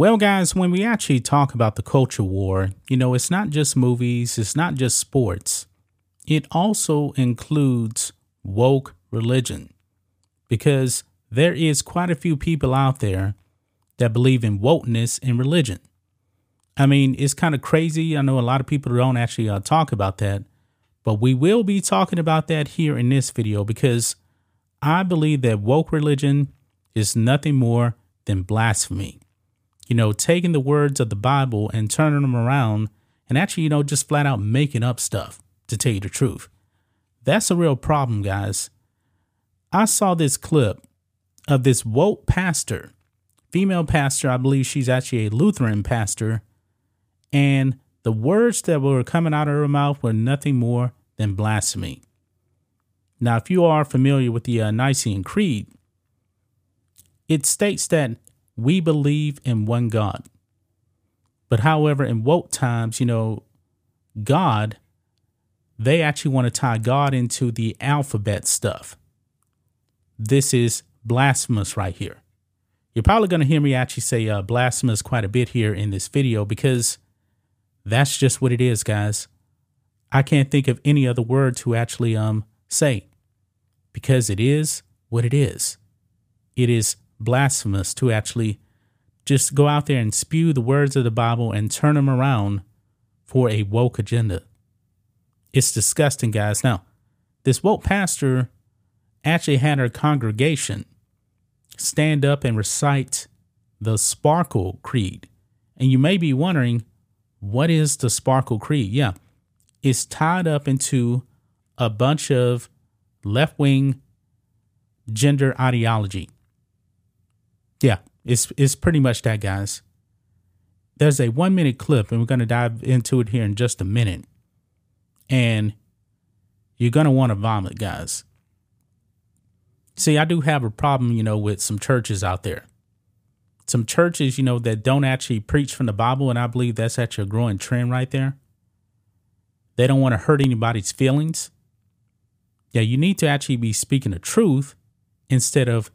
Well, guys, when we actually talk about the culture war, you know, it's not just movies, it's not just sports. It also includes woke religion because there is quite a few people out there that believe in wokeness in religion. I mean, it's kind of crazy. I know a lot of people don't actually uh, talk about that, but we will be talking about that here in this video because I believe that woke religion is nothing more than blasphemy. You know, taking the words of the Bible and turning them around and actually, you know, just flat out making up stuff to tell you the truth. That's a real problem, guys. I saw this clip of this woke pastor, female pastor, I believe she's actually a Lutheran pastor, and the words that were coming out of her mouth were nothing more than blasphemy. Now, if you are familiar with the uh, Nicene Creed, it states that we believe in one God. But however, in woke times, you know, God, they actually want to tie God into the alphabet stuff. This is blasphemous right here. You're probably going to hear me actually say uh, blasphemous quite a bit here in this video because that's just what it is, guys. I can't think of any other word to actually um say because it is what it is. It is blasphemous to actually just go out there and spew the words of the Bible and turn them around for a woke agenda. It's disgusting, guys. Now, this woke pastor actually had her congregation stand up and recite the Sparkle Creed. And you may be wondering, what is the Sparkle Creed? Yeah, it's tied up into a bunch of left wing gender ideology. Yeah, it's, it's pretty much that, guys. There's a one minute clip, and we're to dive into it here in just a minute. And you're to want to vomit, guys. See, I do have a problem, you know, with some churches out there. Some churches, you know, that don't actually preach from the Bible, and I believe that's actually a growing trend right there. They don't want to hurt anybody's feelings. Yeah, you need to actually be speaking the truth instead of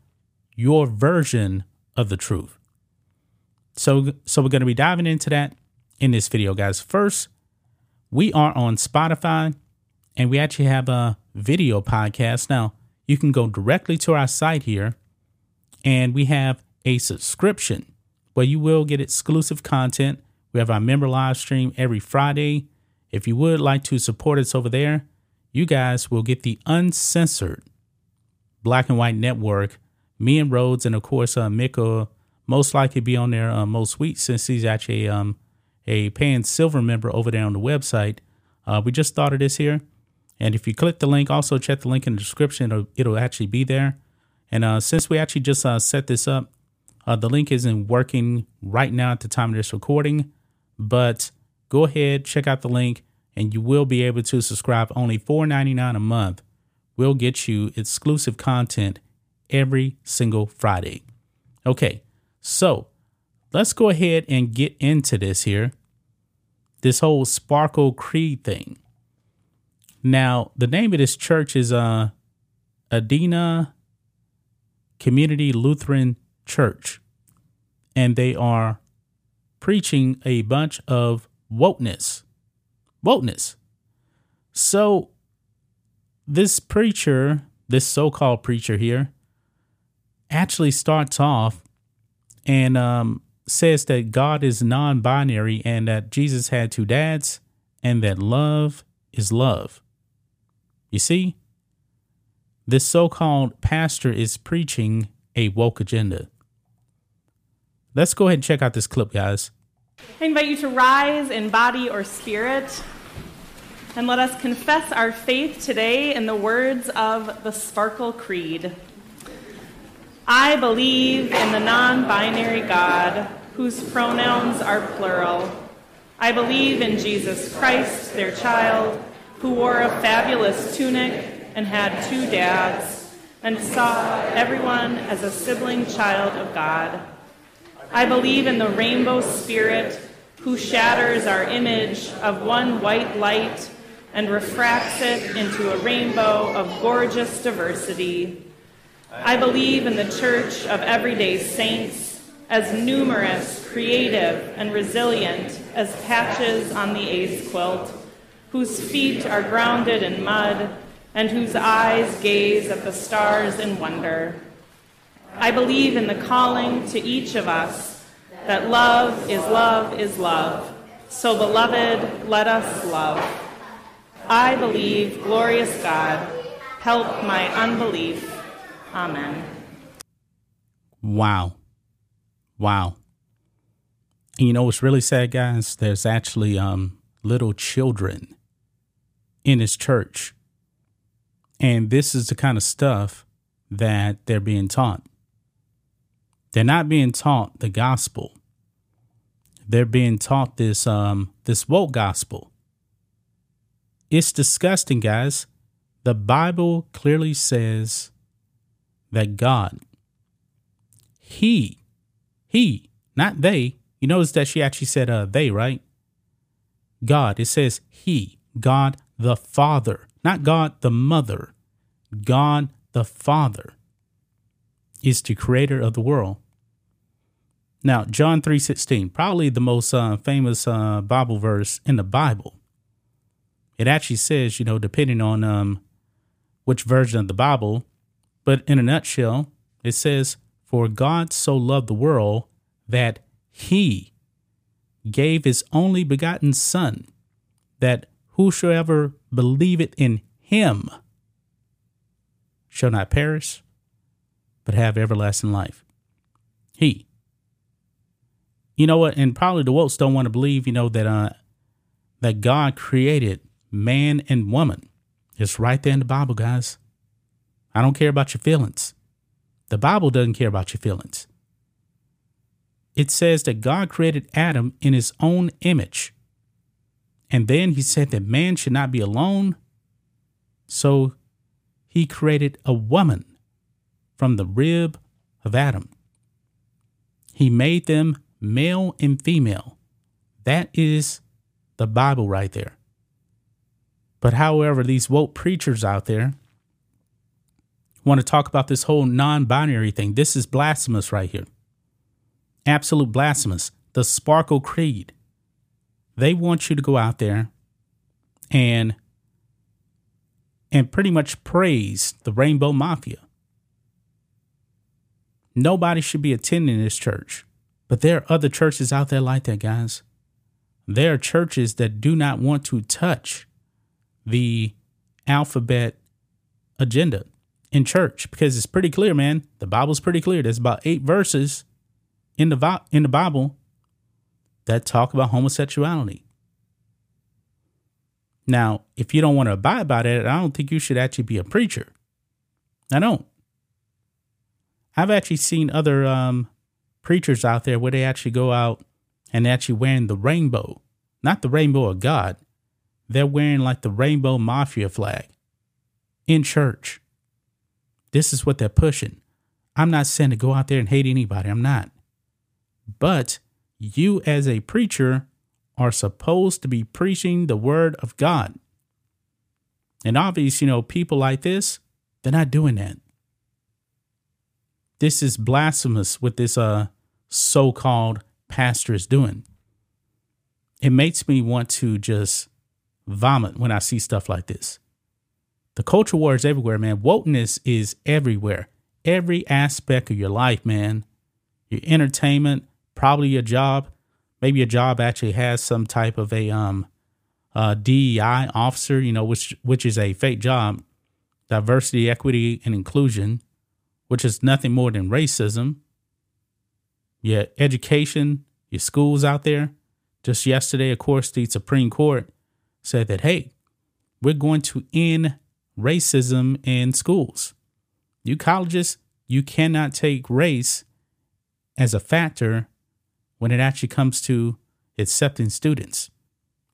your version of the truth. So, so we're going to be diving into that in this video, guys. First, we are on Spotify, and we actually have a video podcast now you can go directly to our site here and we have a subscription where you will get exclusive content. We have our member live stream every Friday. If you would like to support us over there, you guys will get the uncensored black and white network. Me and Rhodes, and of course, uh, Mick will most likely be on there uh, most weeks since he's actually um, a paying silver member over there on the website. Uh, we just started this here. And if you click the link, also check the link in the description, it'll, it'll actually be there. And uh, since we actually just uh, set this up, uh, the link isn't working right now at the time of this recording, but go ahead, check out the link, and you will be able to subscribe. Only $4.99 a month We'll get you exclusive content every single Friday. Okay, so let's go ahead and get into this here. This whole Sparkle Creed thing. Now, the name of this church is uh, Edina Community Lutheran Church, and they are preaching a bunch of wokeness. Wokeness. So, this preacher, this so called preacher here, actually starts off and um, says that God is non binary and that Jesus had two dads and that love is love. You see, this so called pastor is preaching a woke agenda. Let's go ahead and check out this clip, guys. I invite you to rise in body or spirit and let us confess our faith today in the words of the Sparkle Creed. I believe in the non binary God whose pronouns are plural. I believe in Jesus Christ, their child who wore a fabulous tunic and had two dads, and saw everyone as a sibling child of God. I believe in the rainbow spirit who shatters our image of one white light and refracts it into a rainbow of gorgeous diversity. I believe in the church of everyday saints as numerous, creative, and resilient as patches on the AIDS quilt, whose feet are grounded in mud and whose eyes gaze at the stars in wonder. I believe in the calling to each of us that love is love is love. So, beloved, let us love. I believe, glorious God, help my unbelief. Amen. Wow. Wow. And you know what's really sad, guys? There's actually um, little children in his church. And this is the kind of stuff that they're being taught. They're not being taught the gospel. They're being taught this um this woke gospel. It's disgusting, guys. The Bible clearly says that God, He, He, not they. You notice that she actually said uh they, right? God, it says He, God the Father, not God the Mother. God the Father is the creator of the world. Now, John 3:16, probably the most uh, famous uh, Bible verse in the Bible. It actually says, you know, depending on um, which version of the Bible, but in a nutshell, it says, "For God so loved the world that he gave his only begotten son, that whosoever believeth in him shall not perish, but have everlasting life." He you know what? And probably the Wolves don't want to believe, you know, that uh, that God created man and woman. It's right there in the Bible, guys. I don't care about your feelings. The Bible doesn't care about your feelings. It says that God created Adam in his own image. And then he said that man should not be alone. So he created a woman from the rib of Adam. He made them male and female. That is the Bible right there. But however, these woke preachers out there want to talk about this whole non binary thing. This is blasphemous right here. Absolute blasphemous. The Sparkle Creed. They want you to go out there and and pretty much praise the Rainbow Mafia. Nobody should be attending this church. But there are other churches out there like that, guys. There are churches that do not want to touch the alphabet agenda in church because it's pretty clear, man. The Bible's pretty clear. There's about eight verses in the in the Bible that talk about homosexuality. Now, if you don't want to abide by that, I don't think you should actually be a preacher. I don't. I've actually seen other um, preachers out there where they actually go out and actually wearing the rainbow, not the rainbow of God. They're wearing like the rainbow mafia flag in church. This is what they're pushing. I'm not saying to go out there and hate anybody. I'm not. But you, as a preacher, are supposed to be preaching the word of God. And obviously, you know, people like this, they're not doing that. This is blasphemous with this uh so called pastor is doing. It makes me want to just vomit when I see stuff like this. The culture war is everywhere, man. Wokeness is everywhere. Every aspect of your life, man. Your entertainment, probably your job. Maybe your job actually has some type of a um uh, DEI officer, you know, which which is a fake job. Diversity, equity, and inclusion, which is nothing more than racism your education, your schools out there. Just yesterday, of course, the Supreme Court said that, hey, we're going to end racism in schools. You colleges, you cannot take race as a factor when it actually comes to accepting students.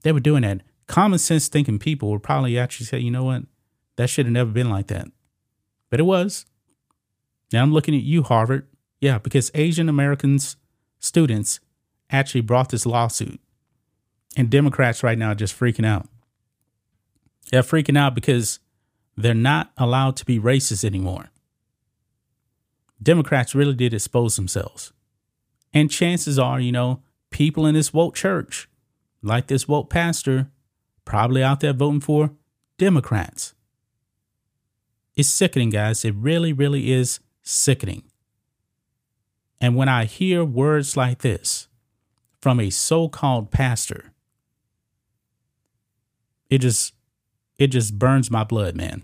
They were doing that. Common sense thinking people would probably actually say, you know what, that should have never been like that. But it was. Now I'm looking at you, Harvard. Yeah, because Asian Americans students actually brought this lawsuit. And Democrats right now are just freaking out. They're freaking out because they're not allowed to be racist anymore. Democrats really did expose themselves. And chances are, you know, people in this woke church, like this woke pastor, probably out there voting for Democrats. It's sickening, guys. It really, really is sickening. And when I hear words like this from a so called pastor, it just it just burns my blood, man.